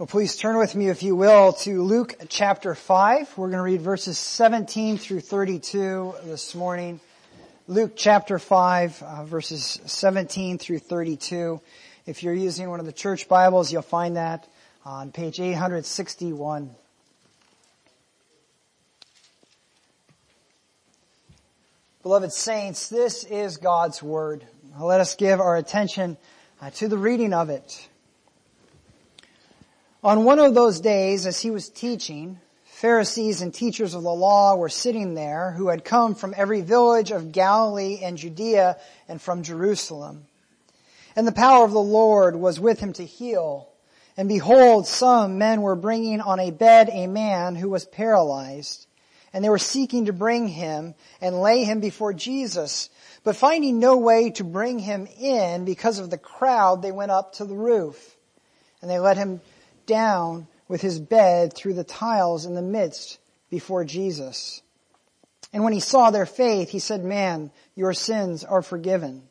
Well, please turn with me, if you will, to Luke chapter 5. We're going to read verses 17 through 32 this morning. Luke chapter 5, uh, verses 17 through 32. If you're using one of the church Bibles, you'll find that on page 861. Beloved saints, this is God's Word. Let us give our attention uh, to the reading of it. On one of those days, as he was teaching, Pharisees and teachers of the law were sitting there who had come from every village of Galilee and Judea and from Jerusalem. And the power of the Lord was with him to heal. And behold, some men were bringing on a bed a man who was paralyzed. And they were seeking to bring him and lay him before Jesus. But finding no way to bring him in because of the crowd, they went up to the roof. And they let him down with his bed through the tiles in the midst before Jesus. And when he saw their faith, he said, man, your sins are forgiven.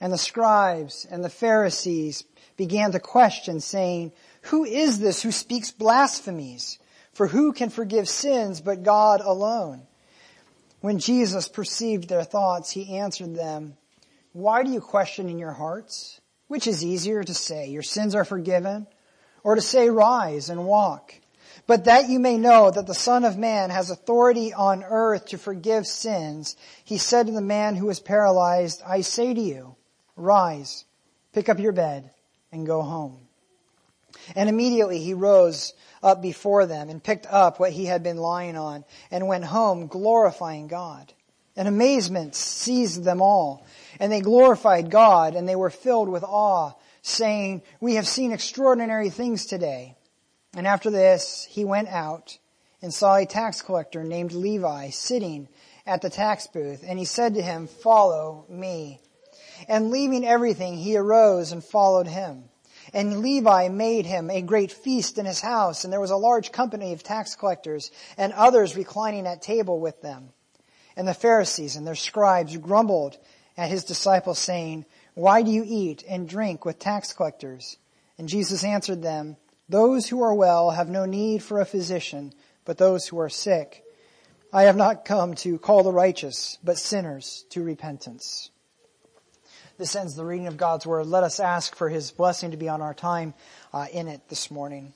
And the scribes and the Pharisees began to question saying, who is this who speaks blasphemies? For who can forgive sins but God alone? When Jesus perceived their thoughts, he answered them, why do you question in your hearts? Which is easier to say, your sins are forgiven, or to say rise and walk. But that you may know that the Son of Man has authority on earth to forgive sins, he said to the man who was paralyzed, I say to you, rise, pick up your bed, and go home. And immediately he rose up before them and picked up what he had been lying on and went home glorifying God. And amazement seized them all. And they glorified God and they were filled with awe saying, we have seen extraordinary things today. And after this, he went out and saw a tax collector named Levi sitting at the tax booth. And he said to him, follow me. And leaving everything, he arose and followed him. And Levi made him a great feast in his house, and there was a large company of tax collectors and others reclining at table with them. And the Pharisees and their scribes grumbled at his disciples saying, why do you eat and drink with tax collectors? And Jesus answered them, Those who are well have no need for a physician, but those who are sick. I have not come to call the righteous, but sinners to repentance. This ends the reading of God's Word. Let us ask for His blessing to be on our time uh, in it this morning.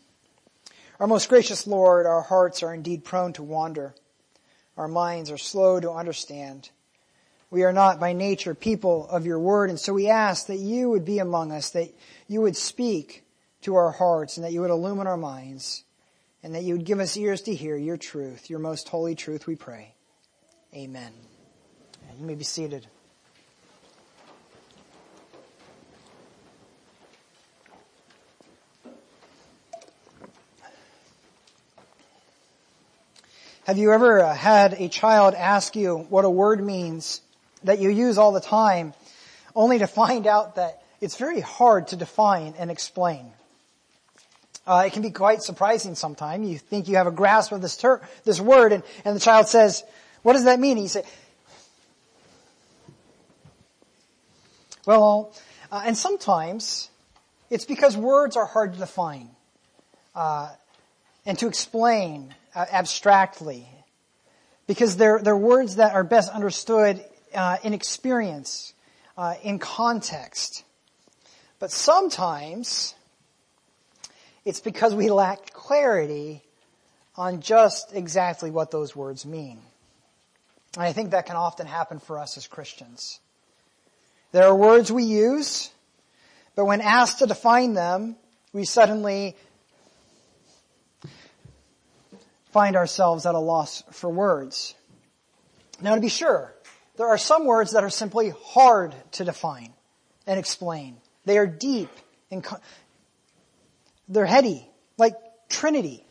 Our most gracious Lord, our hearts are indeed prone to wander. Our minds are slow to understand. We are not by nature people of your word, and so we ask that you would be among us, that you would speak to our hearts, and that you would illumine our minds, and that you would give us ears to hear your truth, your most holy truth, we pray. Amen. You may be seated. Have you ever uh, had a child ask you what a word means that you use all the time, only to find out that it's very hard to define and explain. Uh, it can be quite surprising sometimes. You think you have a grasp of this ter- this word, and, and the child says, "What does that mean?" And you say, "Well," uh, and sometimes it's because words are hard to define uh, and to explain uh, abstractly, because they're they're words that are best understood uh, in experience, uh, in context. But sometimes it's because we lack clarity on just exactly what those words mean. And I think that can often happen for us as Christians. There are words we use, but when asked to define them, we suddenly find ourselves at a loss for words. Now to be sure, there are some words that are simply hard to define and explain. They are deep and they're heady, like Trinity.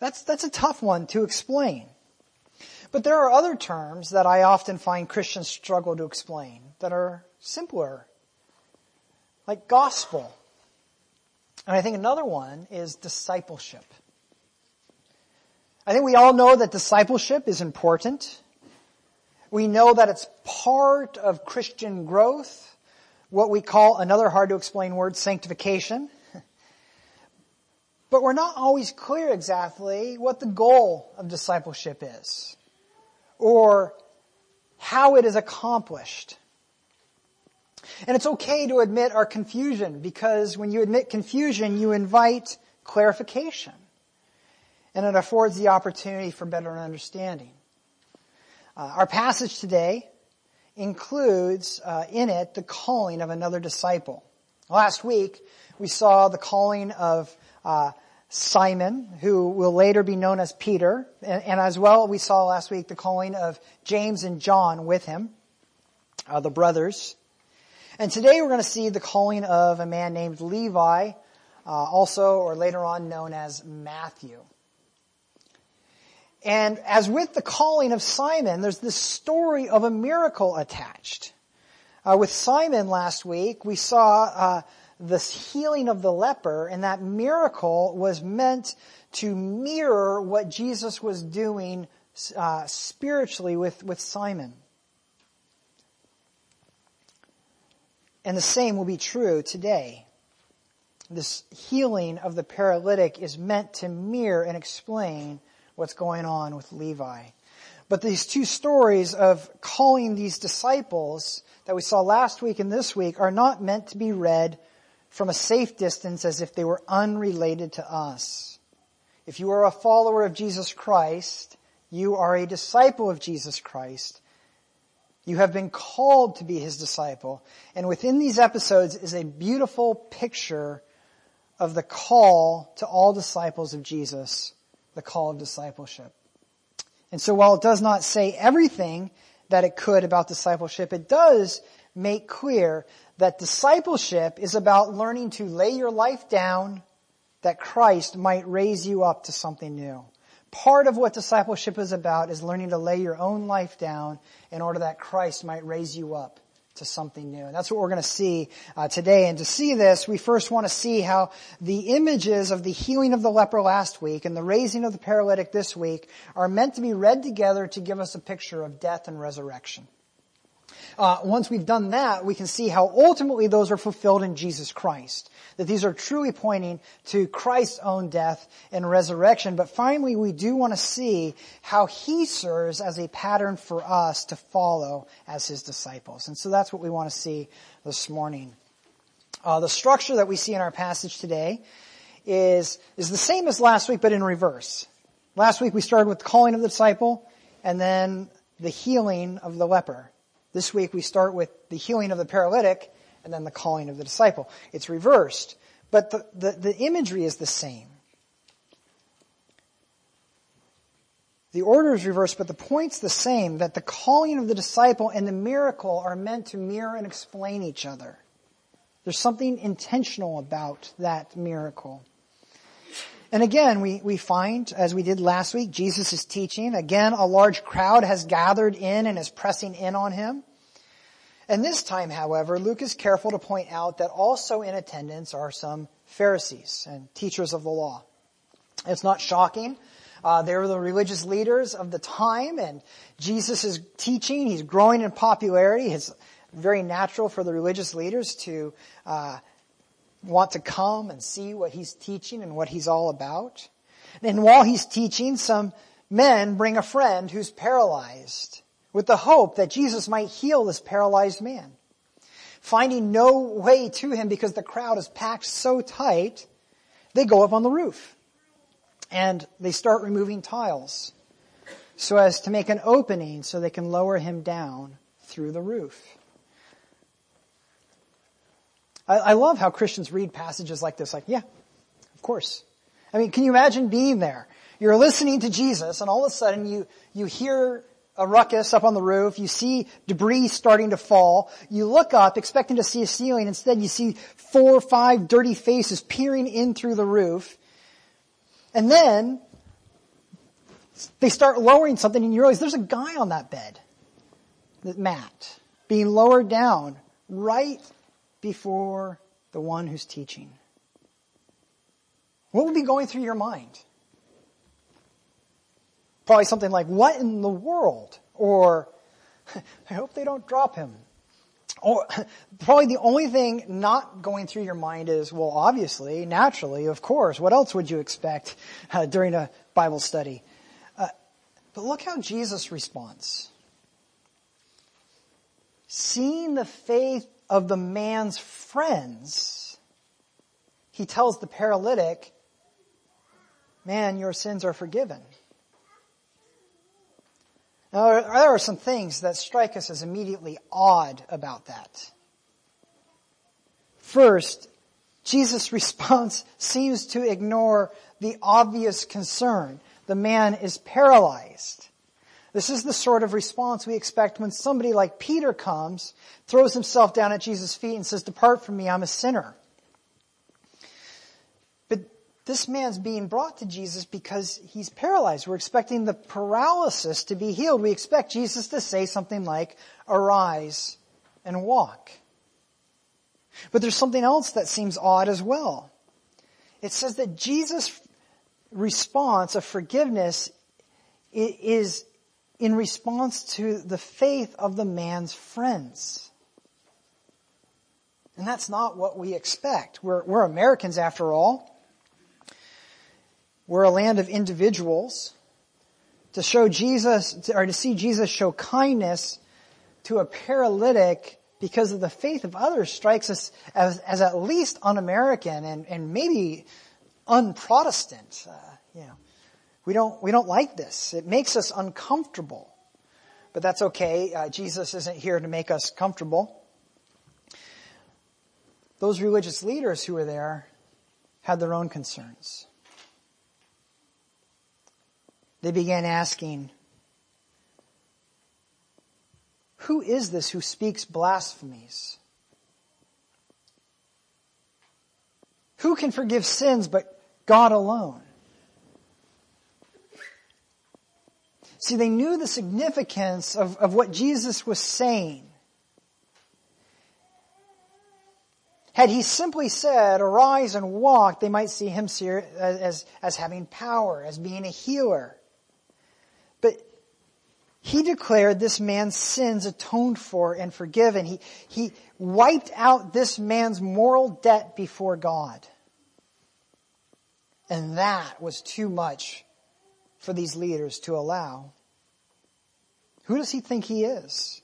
That's, that's a tough one to explain. But there are other terms that I often find Christians struggle to explain that are simpler, like gospel. And I think another one is discipleship. I think we all know that discipleship is important. We know that it's part of Christian growth, what we call another hard to explain word, sanctification. but we're not always clear exactly what the goal of discipleship is or how it is accomplished. And it's okay to admit our confusion because when you admit confusion, you invite clarification. And it affords the opportunity for better understanding. Uh, our passage today includes uh, in it the calling of another disciple. Last week, we saw the calling of uh, Simon, who will later be known as Peter, and, and, as well we saw last week the calling of James and John with him, uh, the brothers. And today we're going to see the calling of a man named Levi, uh, also or later on known as Matthew. And as with the calling of Simon, there's this story of a miracle attached. Uh, with Simon last week, we saw uh, the healing of the leper, and that miracle was meant to mirror what Jesus was doing uh, spiritually with, with Simon. And the same will be true today. This healing of the paralytic is meant to mirror and explain what's going on with Levi. But these two stories of calling these disciples that we saw last week and this week are not meant to be read from a safe distance as if they were unrelated to us. If you are a follower of Jesus Christ, you are a disciple of Jesus Christ. You have been called to be his disciple. And within these episodes is a beautiful picture of the call to all disciples of Jesus the call of discipleship. And so while it does not say everything that it could about discipleship, it does make clear that discipleship is about learning to lay your life down that Christ might raise you up to something new. Part of what discipleship is about is learning to lay your own life down in order that Christ might raise you up to something new. And that's what we're going to see uh, today. And to see this, we first want to see how the images of the healing of the leper last week and the raising of the paralytic this week are meant to be read together to give us a picture of death and resurrection. Uh, once we've done that, we can see how ultimately those are fulfilled in Jesus Christ. That these are truly pointing to Christ's own death and resurrection. But finally, we do want to see how He serves as a pattern for us to follow as His disciples. And so that's what we want to see this morning. Uh, the structure that we see in our passage today is, is the same as last week, but in reverse. Last week we started with the calling of the disciple and then the healing of the leper. This week we start with the healing of the paralytic and then the calling of the disciple. It's reversed, but the, the, the imagery is the same. The order is reversed, but the point's the same, that the calling of the disciple and the miracle are meant to mirror and explain each other. There's something intentional about that miracle. And again, we, we find, as we did last week, Jesus is teaching. Again, a large crowd has gathered in and is pressing in on him. And this time, however, Luke is careful to point out that also in attendance are some Pharisees and teachers of the law. It's not shocking. Uh, they were the religious leaders of the time, and Jesus is teaching. He's growing in popularity. It's very natural for the religious leaders to uh, want to come and see what he's teaching and what he's all about. And while he's teaching, some men bring a friend who's paralyzed with the hope that Jesus might heal this paralyzed man. Finding no way to him because the crowd is packed so tight, they go up on the roof and they start removing tiles so as to make an opening so they can lower him down through the roof. I, I love how Christians read passages like this, like, yeah, of course. I mean, can you imagine being there? You're listening to Jesus and all of a sudden you, you hear a ruckus up on the roof. You see debris starting to fall. You look up expecting to see a ceiling. Instead, you see four or five dirty faces peering in through the roof. And then they start lowering something and you realize there's a guy on that bed, that mat, being lowered down right before the one who's teaching. What would be going through your mind? Probably something like, what in the world? Or, I hope they don't drop him. or probably the only thing not going through your mind is, well, obviously, naturally, of course, what else would you expect uh, during a Bible study? Uh, but look how Jesus responds. Seeing the faith of the man's friends, he tells the paralytic, man, your sins are forgiven. Now, there are some things that strike us as immediately odd about that. First, Jesus' response seems to ignore the obvious concern. The man is paralyzed. This is the sort of response we expect when somebody like Peter comes, throws himself down at Jesus' feet and says, depart from me, I'm a sinner. This man's being brought to Jesus because he's paralyzed. We're expecting the paralysis to be healed. We expect Jesus to say something like, arise and walk. But there's something else that seems odd as well. It says that Jesus' response of forgiveness is in response to the faith of the man's friends. And that's not what we expect. We're, we're Americans after all. We're a land of individuals. To show Jesus, or to see Jesus show kindness to a paralytic because of the faith of others strikes us as, as at least un-American and, and maybe un-Protestant. Uh, you know, we don't, we don't like this. It makes us uncomfortable. But that's okay. Uh, Jesus isn't here to make us comfortable. Those religious leaders who were there had their own concerns. They began asking, Who is this who speaks blasphemies? Who can forgive sins but God alone? See, they knew the significance of, of what Jesus was saying. Had he simply said, arise and walk, they might see him as, as, as having power, as being a healer. He declared this man's sins atoned for and forgiven. He, he wiped out this man's moral debt before God. And that was too much for these leaders to allow. Who does he think he is?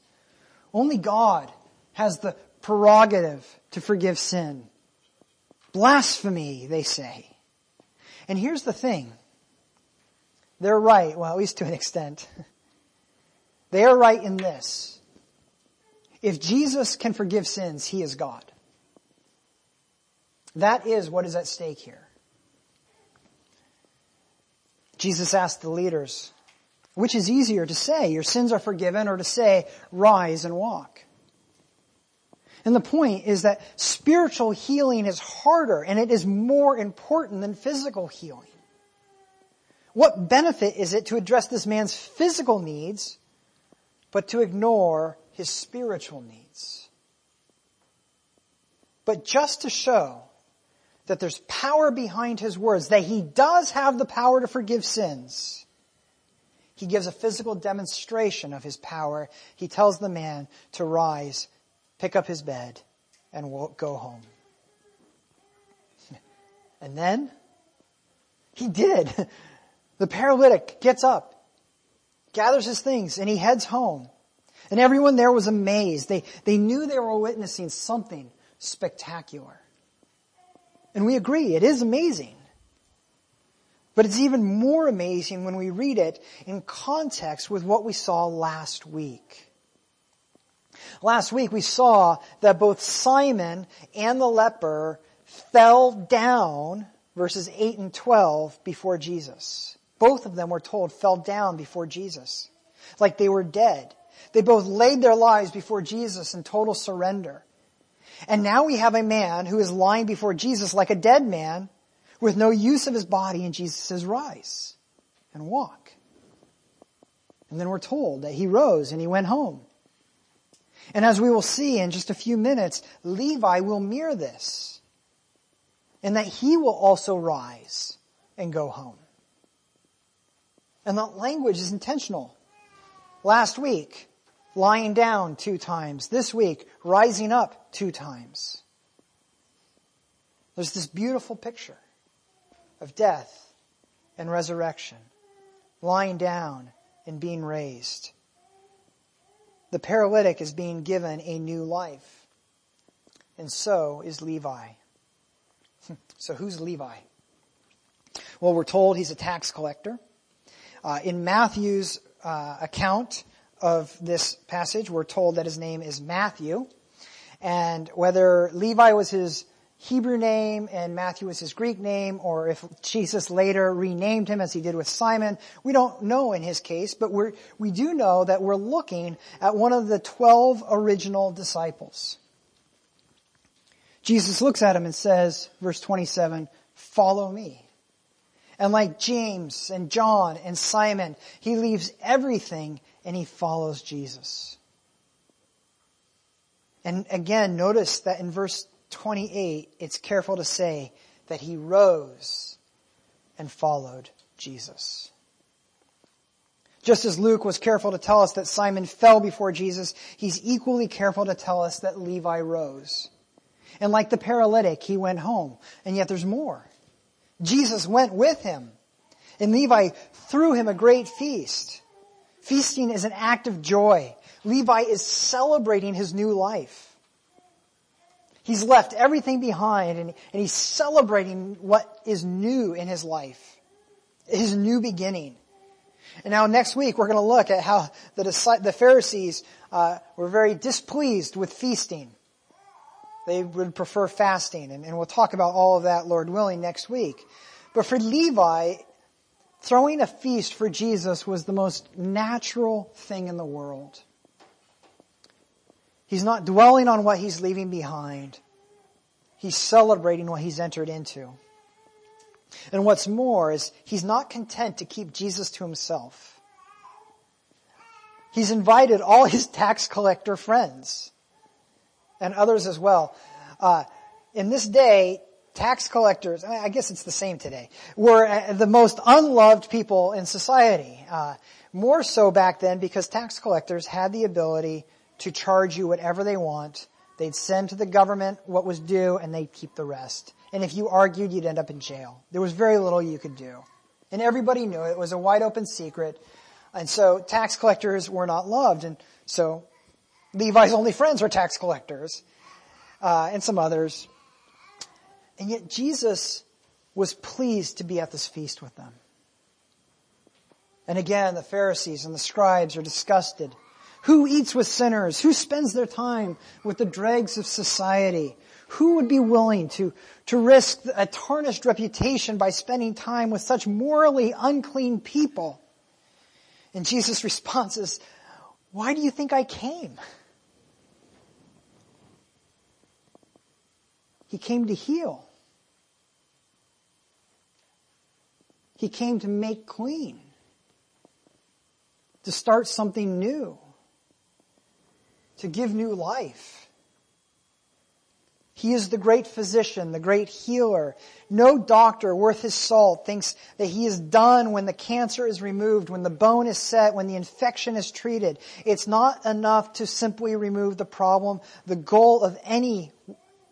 Only God has the prerogative to forgive sin. Blasphemy, they say. And here's the thing. They're right, well, at least to an extent. They are right in this. If Jesus can forgive sins, He is God. That is what is at stake here. Jesus asked the leaders, which is easier to say, your sins are forgiven, or to say, rise and walk? And the point is that spiritual healing is harder and it is more important than physical healing. What benefit is it to address this man's physical needs but to ignore his spiritual needs. But just to show that there's power behind his words, that he does have the power to forgive sins, he gives a physical demonstration of his power. He tells the man to rise, pick up his bed, and go home. And then, he did. The paralytic gets up, gathers his things, and he heads home. And everyone there was amazed. They, they knew they were witnessing something spectacular. And we agree, it is amazing. But it's even more amazing when we read it in context with what we saw last week. Last week we saw that both Simon and the leper fell down, verses 8 and 12, before Jesus. Both of them were told fell down before Jesus. Like they were dead. They both laid their lives before Jesus in total surrender. And now we have a man who is lying before Jesus like a dead man with no use of his body and Jesus says, rise and walk. And then we're told that he rose and he went home. And as we will see in just a few minutes, Levi will mirror this. And that he will also rise and go home. And that language is intentional. Last week, lying down two times. This week, rising up two times. There's this beautiful picture of death and resurrection, lying down and being raised. The paralytic is being given a new life. And so is Levi. so who's Levi? Well, we're told he's a tax collector. Uh, in Matthew's uh, account of this passage, we're told that his name is Matthew. And whether Levi was his Hebrew name and Matthew was his Greek name, or if Jesus later renamed him as he did with Simon, we don't know in his case, but we we do know that we're looking at one of the twelve original disciples. Jesus looks at him and says, verse 27, follow me. And like James and John and Simon, he leaves everything and he follows Jesus. And again, notice that in verse 28, it's careful to say that he rose and followed Jesus. Just as Luke was careful to tell us that Simon fell before Jesus, he's equally careful to tell us that Levi rose. And like the paralytic, he went home. And yet there's more. Jesus went with him. And Levi threw him a great feast. Feasting is an act of joy. Levi is celebrating his new life. He's left everything behind and, and he's celebrating what is new in his life. His new beginning. And now next week we're going to look at how the, the Pharisees uh, were very displeased with feasting. They would prefer fasting, and, and we'll talk about all of that, Lord willing, next week. But for Levi, throwing a feast for Jesus was the most natural thing in the world. He's not dwelling on what he's leaving behind. He's celebrating what he's entered into. And what's more is he's not content to keep Jesus to himself. He's invited all his tax collector friends and others as well. Uh, in this day, tax collectors, I guess it's the same today, were uh, the most unloved people in society. Uh, more so back then because tax collectors had the ability to charge you whatever they want. They'd send to the government what was due and they'd keep the rest. And if you argued, you'd end up in jail. There was very little you could do. And everybody knew it. it was a wide open secret. And so tax collectors were not loved. And so Levi's only friends were tax collectors, uh, and some others. And yet Jesus was pleased to be at this feast with them. And again, the Pharisees and the scribes are disgusted who eats with sinners? Who spends their time with the dregs of society? Who would be willing to, to risk a tarnished reputation by spending time with such morally unclean people? And Jesus' response is, why do you think I came? He came to heal. He came to make clean. To start something new to give new life. He is the great physician, the great healer. No doctor worth his salt thinks that he is done when the cancer is removed, when the bone is set, when the infection is treated. It's not enough to simply remove the problem. The goal of any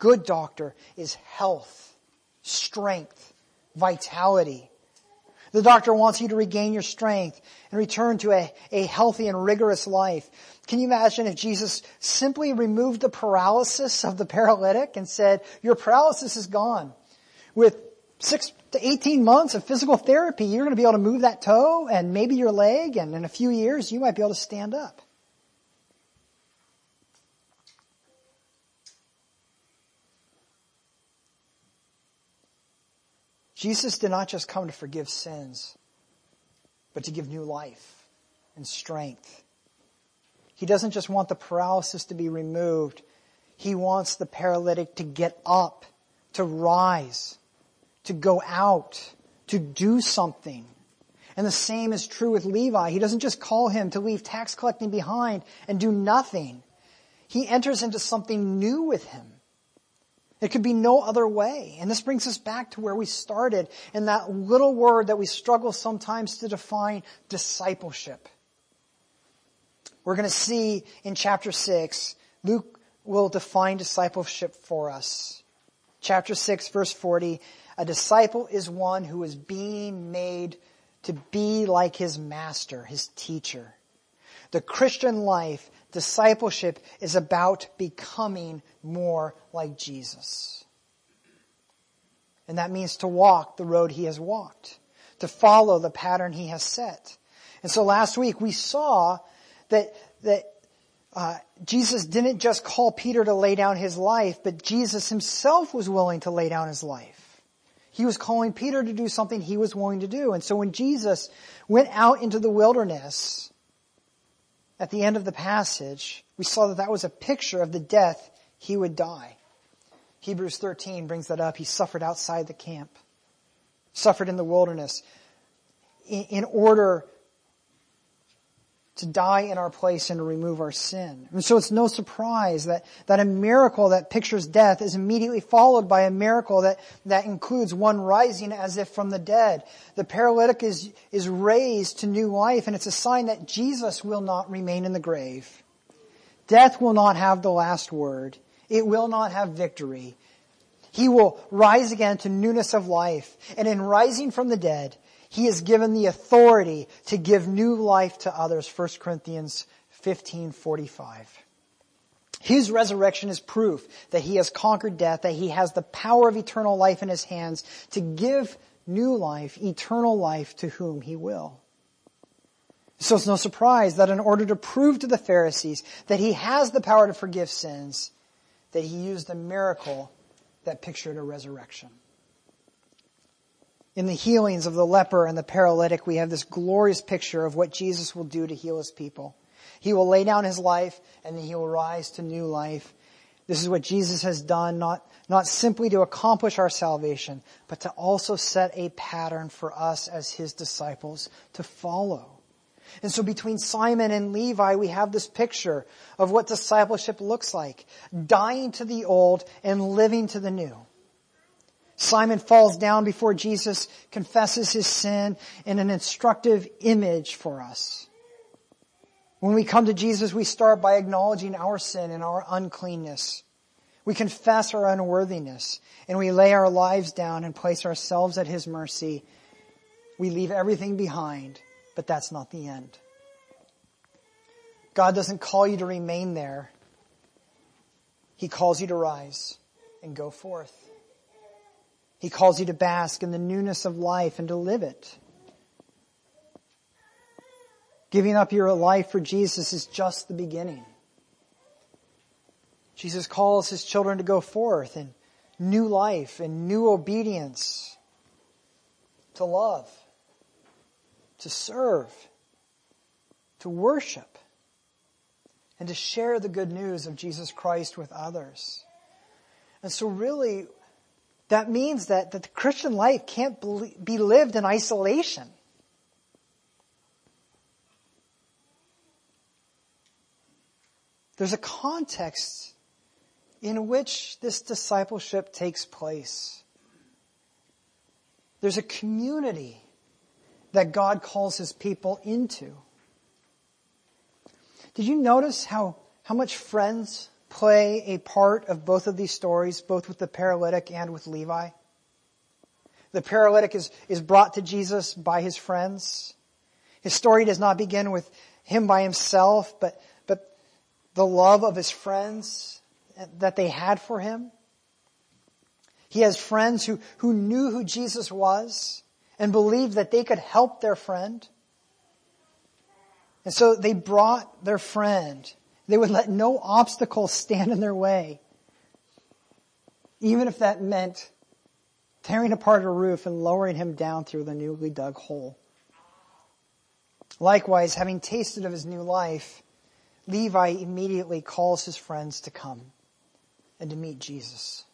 good doctor is health, strength, vitality. The doctor wants you to regain your strength and return to a, a healthy and rigorous life. Can you imagine if Jesus simply removed the paralysis of the paralytic and said, your paralysis is gone. With six to 18 months of physical therapy, you're going to be able to move that toe and maybe your leg and in a few years you might be able to stand up. Jesus did not just come to forgive sins, but to give new life and strength he doesn't just want the paralysis to be removed. He wants the paralytic to get up, to rise, to go out, to do something. And the same is true with Levi. He doesn't just call him to leave tax collecting behind and do nothing. He enters into something new with him. It could be no other way. And this brings us back to where we started in that little word that we struggle sometimes to define discipleship. we're going to see in chapter 6, Luke will define discipleship for us. Chapter 6 verse 40, a disciple is one who is being made to be like his master, his teacher. The Christian life, discipleship, is about becoming more like Jesus. And that means to walk the road he has walked, to follow the pattern he has set. And so last week we saw that, that uh, Jesus didn't just call Peter to lay down his life, but Jesus himself was willing to lay down his life. He was calling Peter to do something he was willing to do. And so when Jesus went out into the wilderness, at the end of the passage, we saw that that was a picture of the death he would die. Hebrews 13 brings that up. He suffered outside the camp, suffered in the wilderness in, order to die in our place and to remove our sin. And so it's no surprise that, that a miracle that pictures death is immediately followed by a miracle that, that includes one rising as if from the dead. The paralytic is, is raised to new life and it's a sign that Jesus will not remain in the grave. Death will not have the last word. It will not have victory. He will rise again to newness of life. And in rising from the dead, he is given the authority to give new life to others. 1 Corinthians 15:45. His resurrection is proof that he has conquered death, that he has the power of eternal life in his hands to give new life, eternal life to whom he will. So it's no surprise that in order to prove to the Pharisees that he has the power to forgive sins, that he used a miracle that pictured a resurrection. In the healings of the leper and the paralytic, we have this glorious picture of what Jesus will do to heal his people. He will lay down his life and then he will rise to new life. This is what Jesus has done, not, not simply to accomplish our salvation, but to also set a pattern for us as his disciples to follow. And so between Simon and Levi, we have this picture of what discipleship looks like. Dying to the old and living to the new. Simon falls down before Jesus, confesses his sin in an instructive image for us. When we come to Jesus, we start by acknowledging our sin and our uncleanness. We confess our unworthiness and we lay our lives down and place ourselves at His mercy. We leave everything behind, but that's not the end. God doesn't call you to remain there. He calls you to rise and go forth. He calls you to bask in the newness of life and to live it. Giving up your life for Jesus is just the beginning. Jesus calls his children to go forth in new life and new obedience, to love, to serve, to worship, and to share the good news of Jesus Christ with others. And so really, that means that, that the Christian life can't be lived in isolation. There's a context in which this discipleship takes place. There's a community that God calls his people into. Did you notice how, how much friends play a part of both of these stories, both with the paralytic and with Levi. The paralytic is, is brought to Jesus by his friends. His story does not begin with him by himself, but, but the love of his friends that they had for him. He has friends who, who knew who Jesus was and believed that they could help their friend. And so they brought their friend they would let no obstacle stand in their way. Even if that meant tearing apart a roof and lowering him down through the newly dug hole. Likewise, having tasted of his new life, Levi immediately calls his friends to come and to meet Jesus.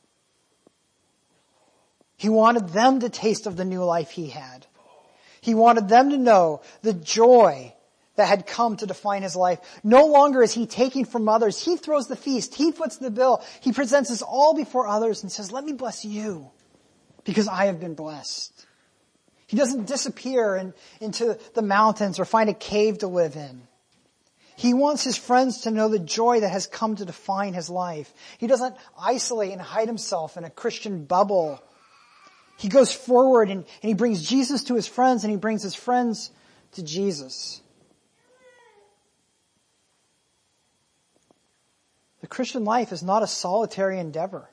He wanted them to taste of the new life he had. He wanted them to know the joy that had come to define his life. No longer is he taking from others. He throws the feast. He puts the bill. He presents us all before others and says, let me bless you because I have been blessed. He doesn't disappear in, into the mountains or find a cave to live in. He wants his friends to know the joy that has come to define his life. He doesn't isolate and hide himself in a Christian bubble. He goes forward and, and he brings Jesus to his friends and he brings his friends to Jesus. The Christian life is not a solitary endeavor.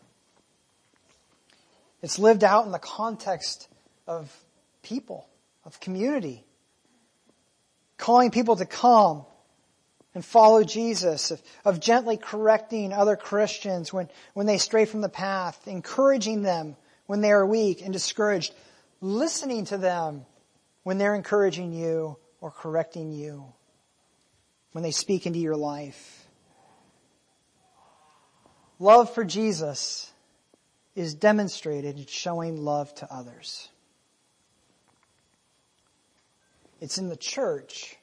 It's lived out in the context of people, of community. Calling people to come and follow Jesus, of, of, gently correcting other Christians when, when they stray from the path, encouraging them when they are weak and discouraged, listening to them when they're encouraging you or correcting you, when they speak into your life. Love for Jesus is demonstrated in showing love to others. It's in the church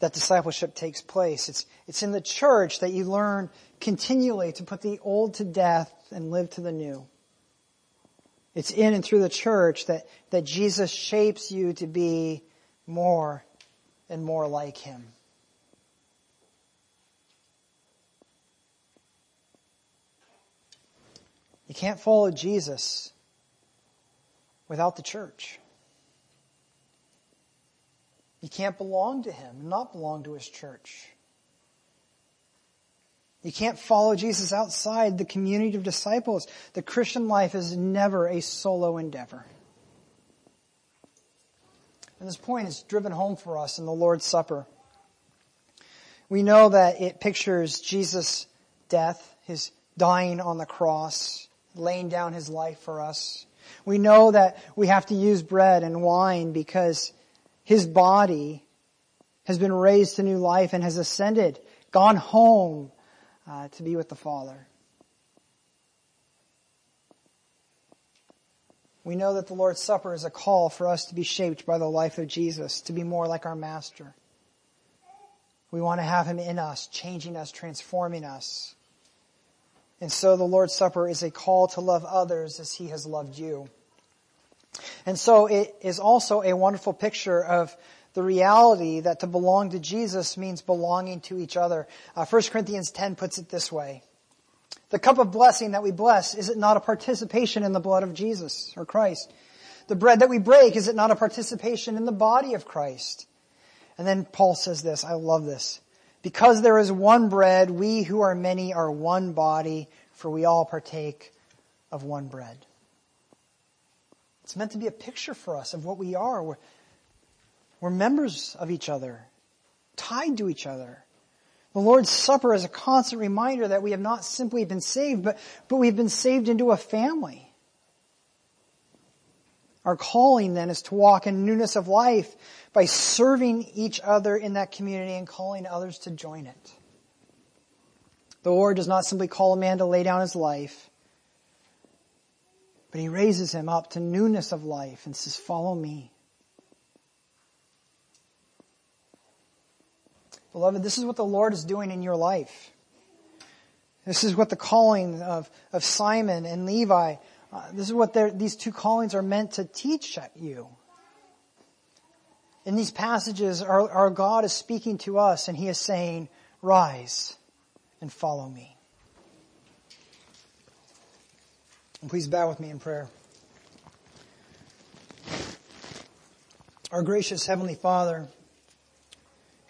that discipleship takes place. It's, it's in the church that you learn continually to put the old to death and live to the new. It's in and through the church that, that Jesus shapes you to be more and more like Him. You can't follow Jesus without the church. You can't belong to Him and not belong to His church. You can't follow Jesus outside the community of disciples. The Christian life is never a solo endeavor. And this point is driven home for us in the Lord's Supper. We know that it pictures Jesus' death, his dying on the cross, laying down his life for us. We know that we have to use bread and wine because his body has been raised to new life and has ascended, gone home uh, to be with the Father. We know that the Lord's Supper is a call for us to be shaped by the life of Jesus, to be more like our Master. We want to have Him in us, changing us, transforming us. And so the Lord's Supper is a call to love others as He has loved you. And so it is also a wonderful picture of the reality that to belong to Jesus means belonging to each other. Uh, 1 Corinthians 10 puts it this way. The cup of blessing that we bless, is it not a participation in the blood of Jesus or Christ? The bread that we break, is it not a participation in the body of Christ? And then Paul says this, I love this. Because there is one bread, we who are many are one body, for we all partake of one bread. It's meant to be a picture for us of what we are. We're, we're members of each other, tied to each other. The Lord's Supper is a constant reminder that we have not simply been saved, but, but we've been saved into a family. Our calling then is to walk in newness of life by serving each other in that community and calling others to join it. The Lord does not simply call a man to lay down his life, but he raises him up to newness of life and says, follow me. Beloved, this is what the Lord is doing in your life. This is what the calling of, of Simon and Levi, uh, this is what these two callings are meant to teach you. In these passages, our, our God is speaking to us and He is saying, rise and follow me. And please bow with me in prayer. Our gracious Heavenly Father,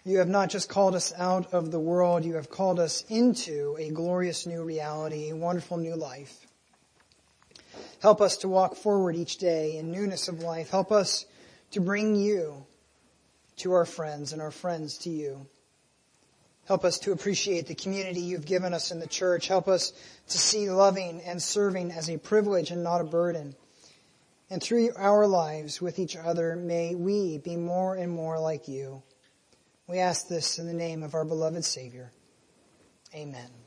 you have not just called us out of the world, you have called us into a glorious new reality, a wonderful new life. Help us to walk forward each day in newness of life. Help us to bring you to our friends and our friends to you. Help us to appreciate the community you've given us in the church. Help us to see loving and serving as a privilege and not a burden. And through our lives with each other, may we be more and more like you. We ask this in the name of our beloved Savior. Amen.